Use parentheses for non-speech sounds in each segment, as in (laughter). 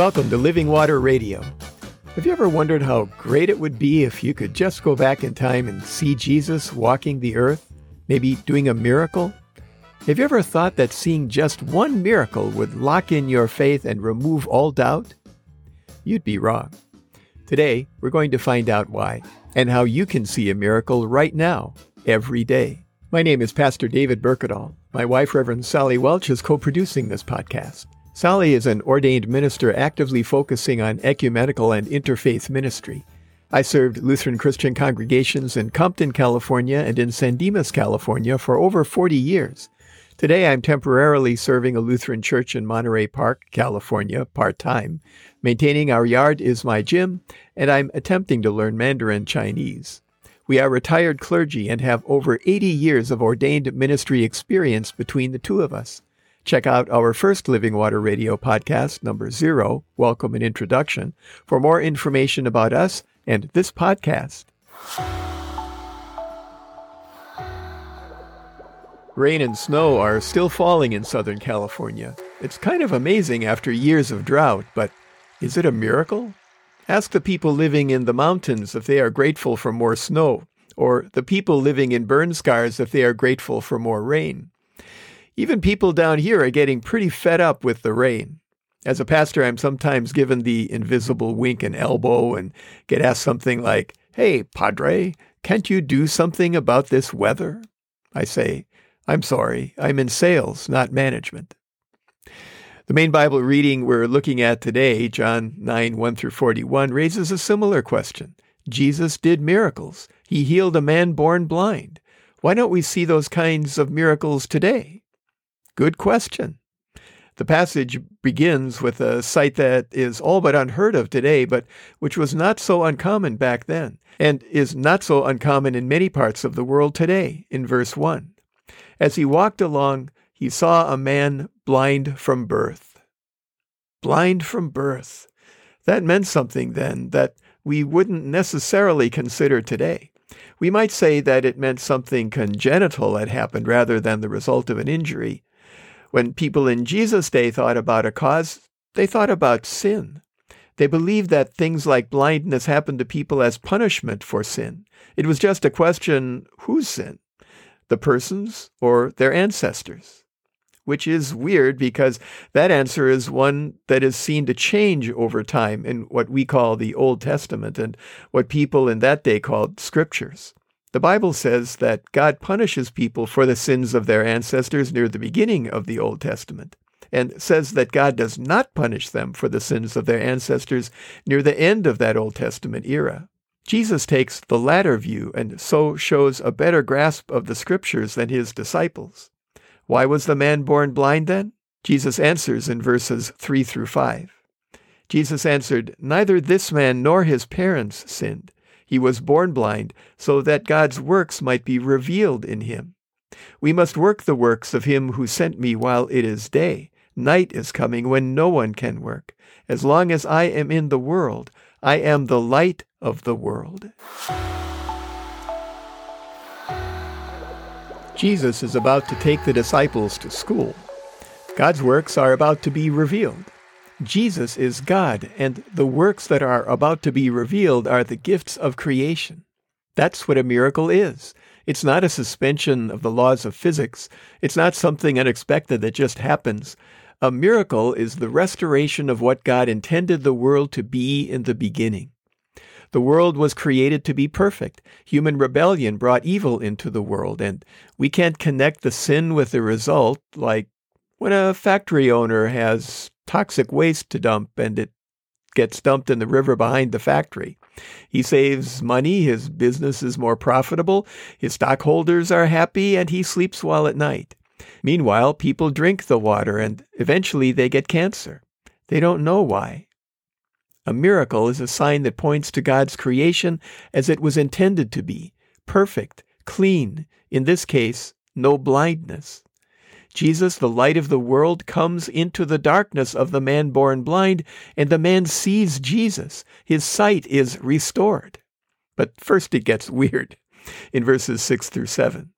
Welcome to Living Water Radio. Have you ever wondered how great it would be if you could just go back in time and see Jesus walking the earth, maybe doing a miracle? Have you ever thought that seeing just one miracle would lock in your faith and remove all doubt? You'd be wrong. Today, we're going to find out why and how you can see a miracle right now, every day. My name is Pastor David Berkedal. My wife, Reverend Sally Welch, is co producing this podcast. Sally is an ordained minister actively focusing on ecumenical and interfaith ministry. I served Lutheran Christian congregations in Compton, California and in San Dimas, California for over 40 years. Today I'm temporarily serving a Lutheran church in Monterey Park, California, part time. Maintaining our yard is my gym, and I'm attempting to learn Mandarin Chinese. We are retired clergy and have over 80 years of ordained ministry experience between the two of us. Check out our first Living Water Radio podcast, number zero, Welcome and Introduction, for more information about us and this podcast. Rain and snow are still falling in Southern California. It's kind of amazing after years of drought, but is it a miracle? Ask the people living in the mountains if they are grateful for more snow, or the people living in burn scars if they are grateful for more rain. Even people down here are getting pretty fed up with the rain. As a pastor, I'm sometimes given the invisible wink and elbow and get asked something like, Hey, Padre, can't you do something about this weather? I say, I'm sorry, I'm in sales, not management. The main Bible reading we're looking at today, John 9 1 through 41, raises a similar question. Jesus did miracles. He healed a man born blind. Why don't we see those kinds of miracles today? Good question. The passage begins with a sight that is all but unheard of today, but which was not so uncommon back then, and is not so uncommon in many parts of the world today, in verse 1. As he walked along, he saw a man blind from birth. Blind from birth. That meant something then that we wouldn't necessarily consider today. We might say that it meant something congenital had happened rather than the result of an injury. When people in Jesus' day thought about a cause, they thought about sin. They believed that things like blindness happened to people as punishment for sin. It was just a question whose sin? The person's or their ancestors? Which is weird because that answer is one that is seen to change over time in what we call the Old Testament and what people in that day called scriptures. The Bible says that God punishes people for the sins of their ancestors near the beginning of the Old Testament, and says that God does not punish them for the sins of their ancestors near the end of that Old Testament era. Jesus takes the latter view and so shows a better grasp of the scriptures than his disciples. Why was the man born blind then? Jesus answers in verses 3 through 5. Jesus answered, Neither this man nor his parents sinned he was born blind, so that God's works might be revealed in him. We must work the works of him who sent me while it is day. Night is coming when no one can work. As long as I am in the world, I am the light of the world. Jesus is about to take the disciples to school. God's works are about to be revealed. Jesus is God, and the works that are about to be revealed are the gifts of creation. That's what a miracle is. It's not a suspension of the laws of physics. It's not something unexpected that just happens. A miracle is the restoration of what God intended the world to be in the beginning. The world was created to be perfect. Human rebellion brought evil into the world, and we can't connect the sin with the result like when a factory owner has toxic waste to dump and it gets dumped in the river behind the factory. He saves money, his business is more profitable, his stockholders are happy, and he sleeps well at night. Meanwhile, people drink the water and eventually they get cancer. They don't know why. A miracle is a sign that points to God's creation as it was intended to be perfect, clean, in this case, no blindness. Jesus, the light of the world, comes into the darkness of the man born blind, and the man sees Jesus. His sight is restored. But first it gets (laughs) weird in verses 6 through 7.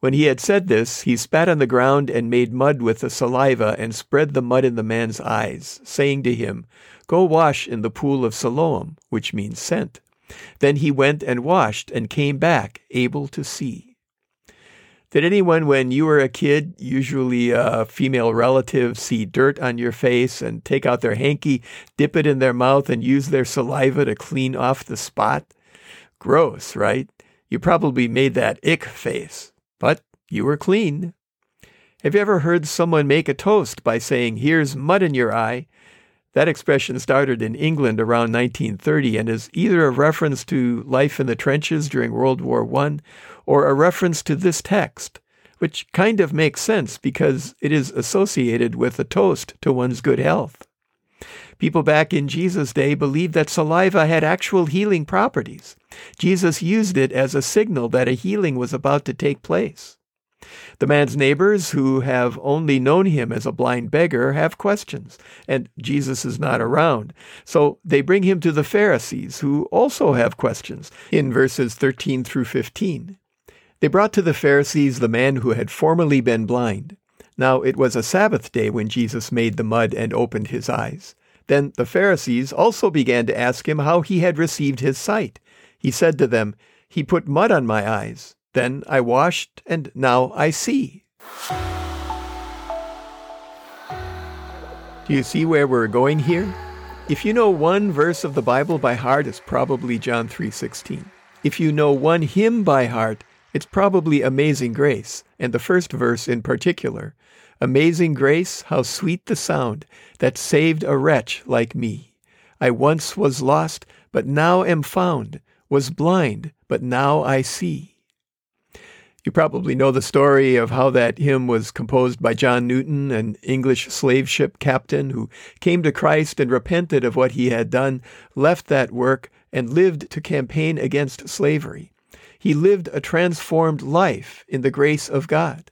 When he had said this, he spat on the ground and made mud with the saliva and spread the mud in the man's eyes, saying to him, Go wash in the pool of Siloam, which means sent. Then he went and washed and came back, able to see. Did anyone, when you were a kid, usually a female relative, see dirt on your face and take out their hanky, dip it in their mouth, and use their saliva to clean off the spot? Gross, right? You probably made that ick face but you were clean. Have you ever heard someone make a toast by saying, Here's mud in your eye? That expression started in England around 1930 and is either a reference to life in the trenches during World War I or a reference to this text, which kind of makes sense because it is associated with a toast to one's good health. People back in Jesus' day believed that saliva had actual healing properties. Jesus used it as a signal that a healing was about to take place. The man's neighbors, who have only known him as a blind beggar, have questions, and Jesus is not around. So they bring him to the Pharisees, who also have questions, in verses 13 through 15. They brought to the Pharisees the man who had formerly been blind. Now it was a Sabbath day when Jesus made the mud and opened his eyes. Then the Pharisees also began to ask him how he had received his sight. He said to them, He put mud on my eyes. Then I washed, and now I see. Do you see where we're going here? If you know one verse of the Bible by heart, it's probably John 3:16. If you know one hymn by heart, it's probably Amazing Grace, and the first verse in particular. Amazing grace, how sweet the sound that saved a wretch like me. I once was lost, but now am found, was blind, but now I see. You probably know the story of how that hymn was composed by John Newton, an English slave ship captain who came to Christ and repented of what he had done, left that work, and lived to campaign against slavery. He lived a transformed life in the grace of God.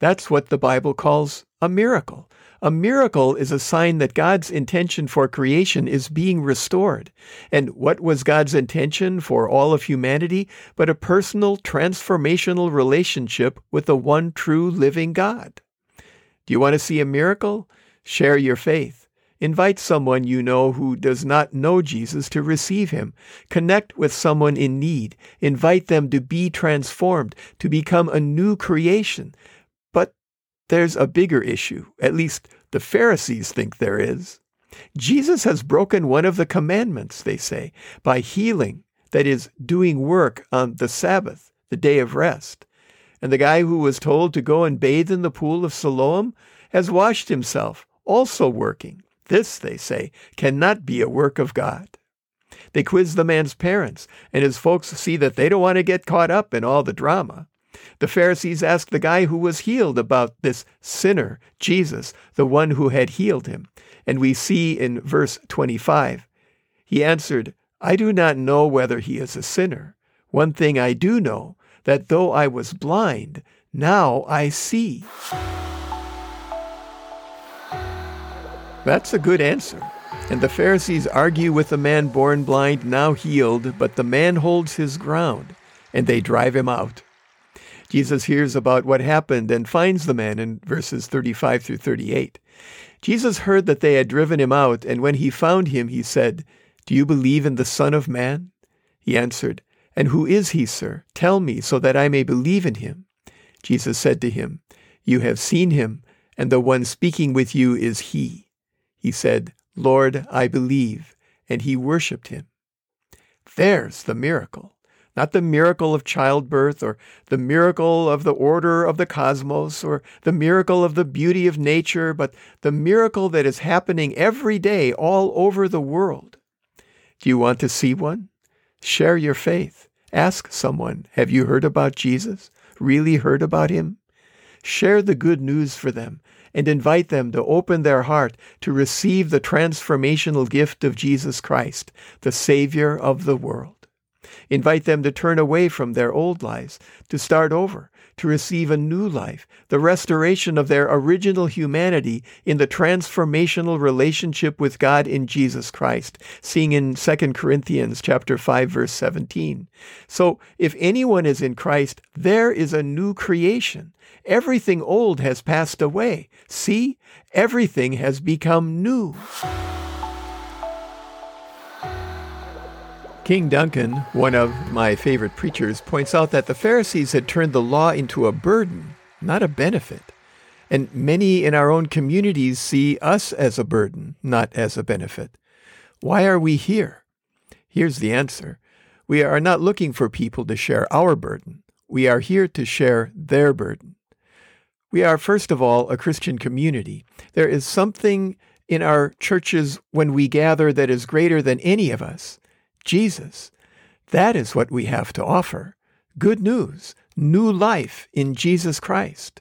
That's what the Bible calls a miracle. A miracle is a sign that God's intention for creation is being restored. And what was God's intention for all of humanity but a personal transformational relationship with the one true living God? Do you want to see a miracle? Share your faith. Invite someone you know who does not know Jesus to receive him. Connect with someone in need. Invite them to be transformed, to become a new creation. There's a bigger issue, at least the Pharisees think there is. Jesus has broken one of the commandments, they say, by healing, that is, doing work on the Sabbath, the day of rest. And the guy who was told to go and bathe in the pool of Siloam has washed himself, also working. This, they say, cannot be a work of God. They quiz the man's parents, and his folks see that they don't want to get caught up in all the drama. The Pharisees asked the guy who was healed about this sinner, Jesus, the one who had healed him. And we see in verse 25, he answered, I do not know whether he is a sinner. One thing I do know, that though I was blind, now I see. That's a good answer. And the Pharisees argue with the man born blind, now healed, but the man holds his ground, and they drive him out. Jesus hears about what happened and finds the man in verses 35 through 38. Jesus heard that they had driven him out, and when he found him, he said, Do you believe in the Son of Man? He answered, And who is he, sir? Tell me, so that I may believe in him. Jesus said to him, You have seen him, and the one speaking with you is he. He said, Lord, I believe. And he worshipped him. There's the miracle not the miracle of childbirth or the miracle of the order of the cosmos or the miracle of the beauty of nature, but the miracle that is happening every day all over the world. Do you want to see one? Share your faith. Ask someone, have you heard about Jesus? Really heard about him? Share the good news for them and invite them to open their heart to receive the transformational gift of Jesus Christ, the Savior of the world. Invite them to turn away from their old lives, to start over, to receive a new life, the restoration of their original humanity in the transformational relationship with God in Jesus Christ, seeing in 2 Corinthians chapter 5 verse 17. So, if anyone is in Christ, there is a new creation. Everything old has passed away. See, everything has become new. King Duncan, one of my favorite preachers, points out that the Pharisees had turned the law into a burden, not a benefit. And many in our own communities see us as a burden, not as a benefit. Why are we here? Here's the answer. We are not looking for people to share our burden. We are here to share their burden. We are, first of all, a Christian community. There is something in our churches when we gather that is greater than any of us. Jesus. That is what we have to offer. Good news, new life in Jesus Christ.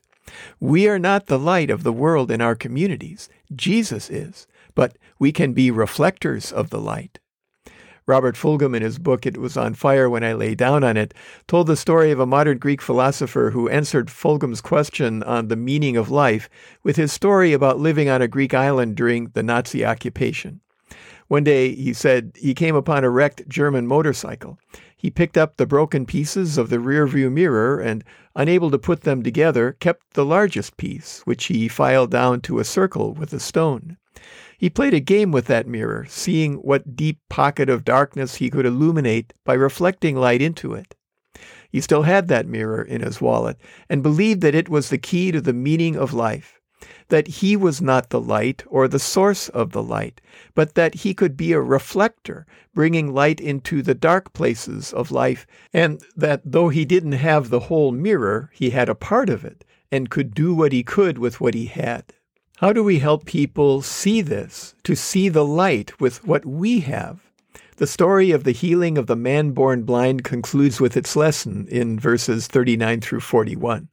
We are not the light of the world in our communities. Jesus is, but we can be reflectors of the light. Robert Fulghum, in his book It Was on Fire When I Lay Down on It, told the story of a modern Greek philosopher who answered Fulghum's question on the meaning of life with his story about living on a Greek island during the Nazi occupation. One day, he said, he came upon a wrecked German motorcycle. He picked up the broken pieces of the rearview mirror and, unable to put them together, kept the largest piece, which he filed down to a circle with a stone. He played a game with that mirror, seeing what deep pocket of darkness he could illuminate by reflecting light into it. He still had that mirror in his wallet and believed that it was the key to the meaning of life that he was not the light or the source of the light, but that he could be a reflector, bringing light into the dark places of life, and that though he didn't have the whole mirror, he had a part of it and could do what he could with what he had. How do we help people see this, to see the light with what we have? The story of the healing of the man born blind concludes with its lesson in verses 39 through 41.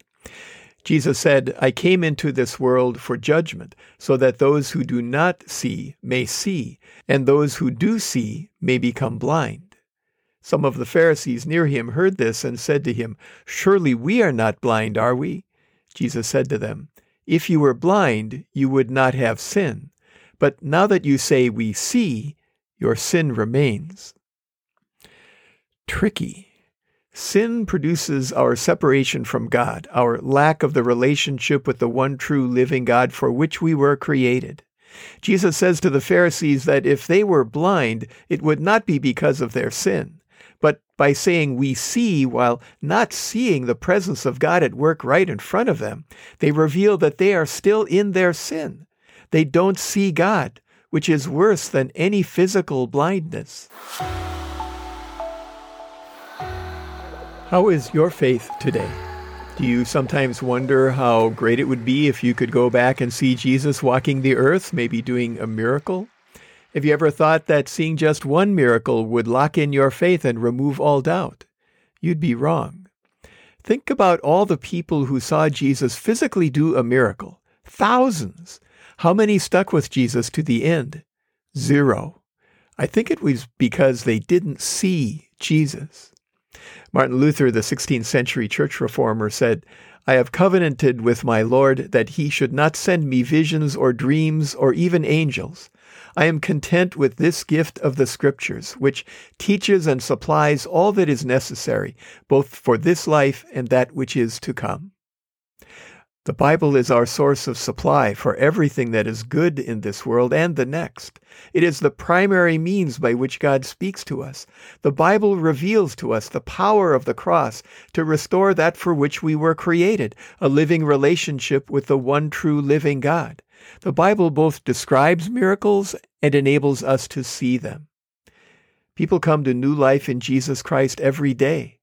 Jesus said, I came into this world for judgment, so that those who do not see may see, and those who do see may become blind. Some of the Pharisees near him heard this and said to him, Surely we are not blind, are we? Jesus said to them, If you were blind, you would not have sin. But now that you say we see, your sin remains. Tricky. Sin produces our separation from God, our lack of the relationship with the one true living God for which we were created. Jesus says to the Pharisees that if they were blind, it would not be because of their sin, but by saying we see while not seeing the presence of God at work right in front of them, they reveal that they are still in their sin. They don't see God, which is worse than any physical blindness. How is your faith today? Do you sometimes wonder how great it would be if you could go back and see Jesus walking the earth, maybe doing a miracle? Have you ever thought that seeing just one miracle would lock in your faith and remove all doubt? You'd be wrong. Think about all the people who saw Jesus physically do a miracle. Thousands. How many stuck with Jesus to the end? Zero. I think it was because they didn't see Jesus. Martin Luther, the 16th century church reformer, said, I have covenanted with my Lord that he should not send me visions or dreams or even angels. I am content with this gift of the Scriptures, which teaches and supplies all that is necessary, both for this life and that which is to come. The Bible is our source of supply for everything that is good in this world and the next. It is the primary means by which God speaks to us. The Bible reveals to us the power of the cross to restore that for which we were created, a living relationship with the one true living God. The Bible both describes miracles and enables us to see them. People come to new life in Jesus Christ every day.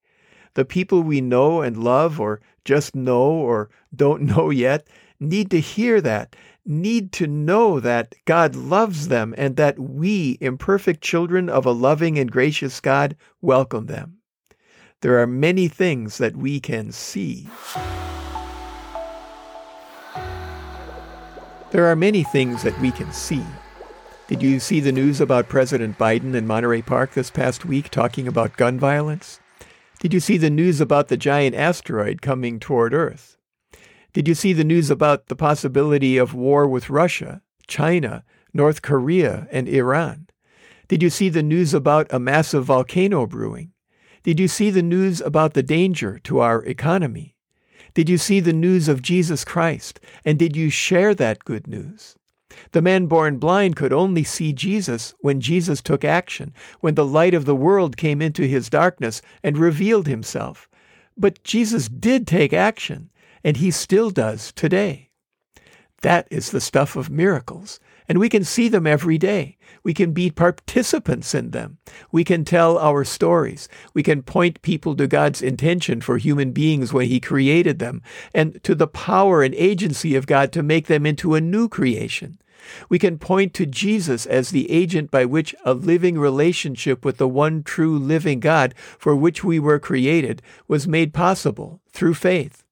The people we know and love or just know or don't (laughs) know yet need to hear that, need to know that God loves them and that we, imperfect children of a loving and gracious God, welcome them. There are many things that we can see. There are many things that we can see. Did you see the news about President Biden in Monterey Park this past week talking about gun violence? Did you see the news about the giant asteroid coming toward Earth? Did you see the news about the possibility of war with Russia, China, North Korea, and Iran? Did you see the news about a massive volcano brewing? Did you see the news about the danger to our economy? Did you see the news of Jesus Christ? And did you share that good news? The man born blind could only see Jesus when Jesus took action, when the light of the world came into his darkness and revealed himself. But Jesus did take action, and he still does today. That is the stuff of miracles, and we can see them every day. We can be participants in them. We can tell our stories. We can point people to God's intention for human beings when He created them and to the power and agency of God to make them into a new creation. We can point to Jesus as the agent by which a living relationship with the one true living God for which we were created was made possible through faith.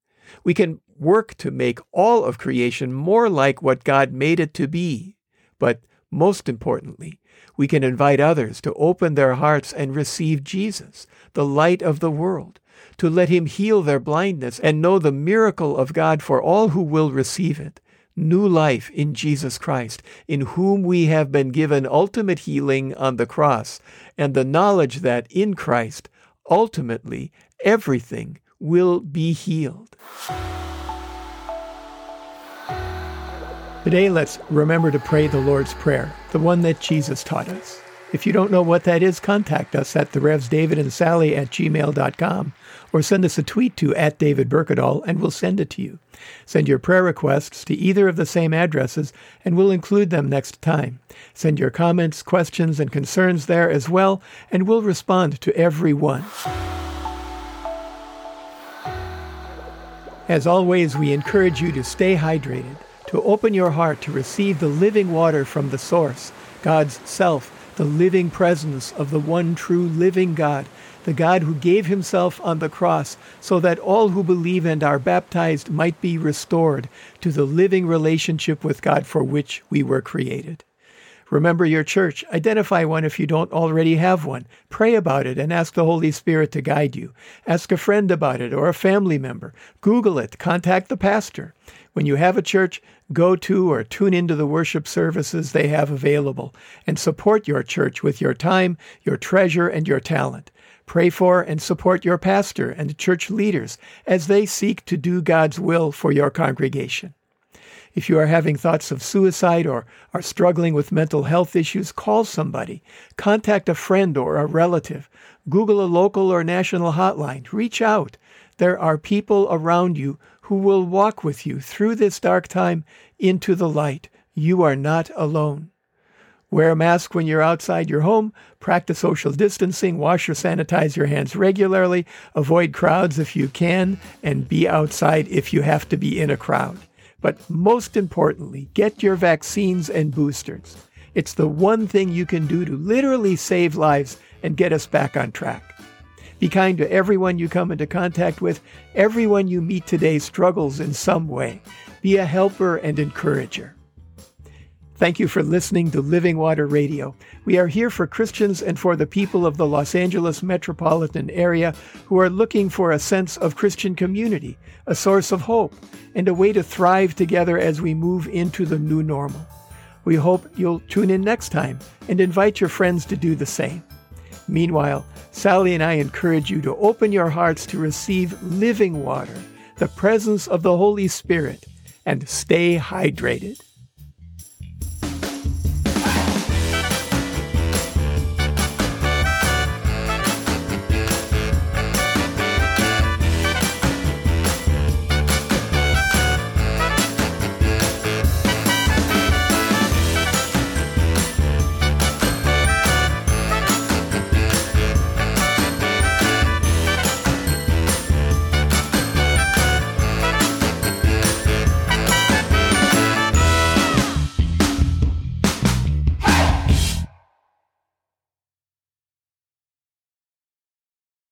We can work to make all of creation more like what God made it to be. But most importantly, we can invite others to open their hearts and receive Jesus, the light of the world, to let him heal their blindness and know the miracle of God for all who will receive it new life in Jesus Christ, in whom we have been given ultimate healing on the cross, and the knowledge that in Christ, ultimately, everything will be healed. Today, let's remember to pray the Lord's Prayer, the one that Jesus taught us. If you don't know what that is, contact us at the Revs David and Sally at gmail.com or send us a tweet to at David Berkedal and we'll send it to you. Send your prayer requests to either of the same addresses and we'll include them next time. Send your comments, questions, and concerns there as well, and we'll respond to every one. As always, we encourage you to stay hydrated, to open your heart to receive the living water from the source, God's self the living presence of the one true living God, the God who gave himself on the cross so that all who believe and are baptized might be restored to the living relationship with God for which we were created. Remember your church. Identify one if you don't already have one. Pray about it and ask the Holy Spirit to guide you. Ask a friend about it or a family member. Google it. Contact the pastor. When you have a church, go to or tune into the worship services they have available and support your church with your time, your treasure, and your talent. Pray for and support your pastor and church leaders as they seek to do God's will for your congregation. If you are having thoughts of suicide or are struggling with mental health issues, call somebody. Contact a friend or a relative. Google a local or national hotline. Reach out. There are people around you who will walk with you through this dark time into the light. You are not alone. Wear a mask when you're outside your home, practice social distancing, wash or sanitize your hands regularly, avoid crowds if you can, and be outside if you have to be in a crowd. But most importantly, get your vaccines and boosters. It's the one thing you can do to literally save lives and get us back on track. Be kind to everyone you come into contact with. Everyone you meet today struggles in some way. Be a helper and encourager. Thank you for listening to Living Water Radio. We are here for Christians and for the people of the Los Angeles metropolitan area who are looking for a sense of Christian community, a source of hope, and a way to thrive together as we move into the new normal. We hope you'll tune in next time and invite your friends to do the same. Meanwhile, Sally and I encourage you to open your hearts to receive living water, the presence of the Holy Spirit, and stay hydrated.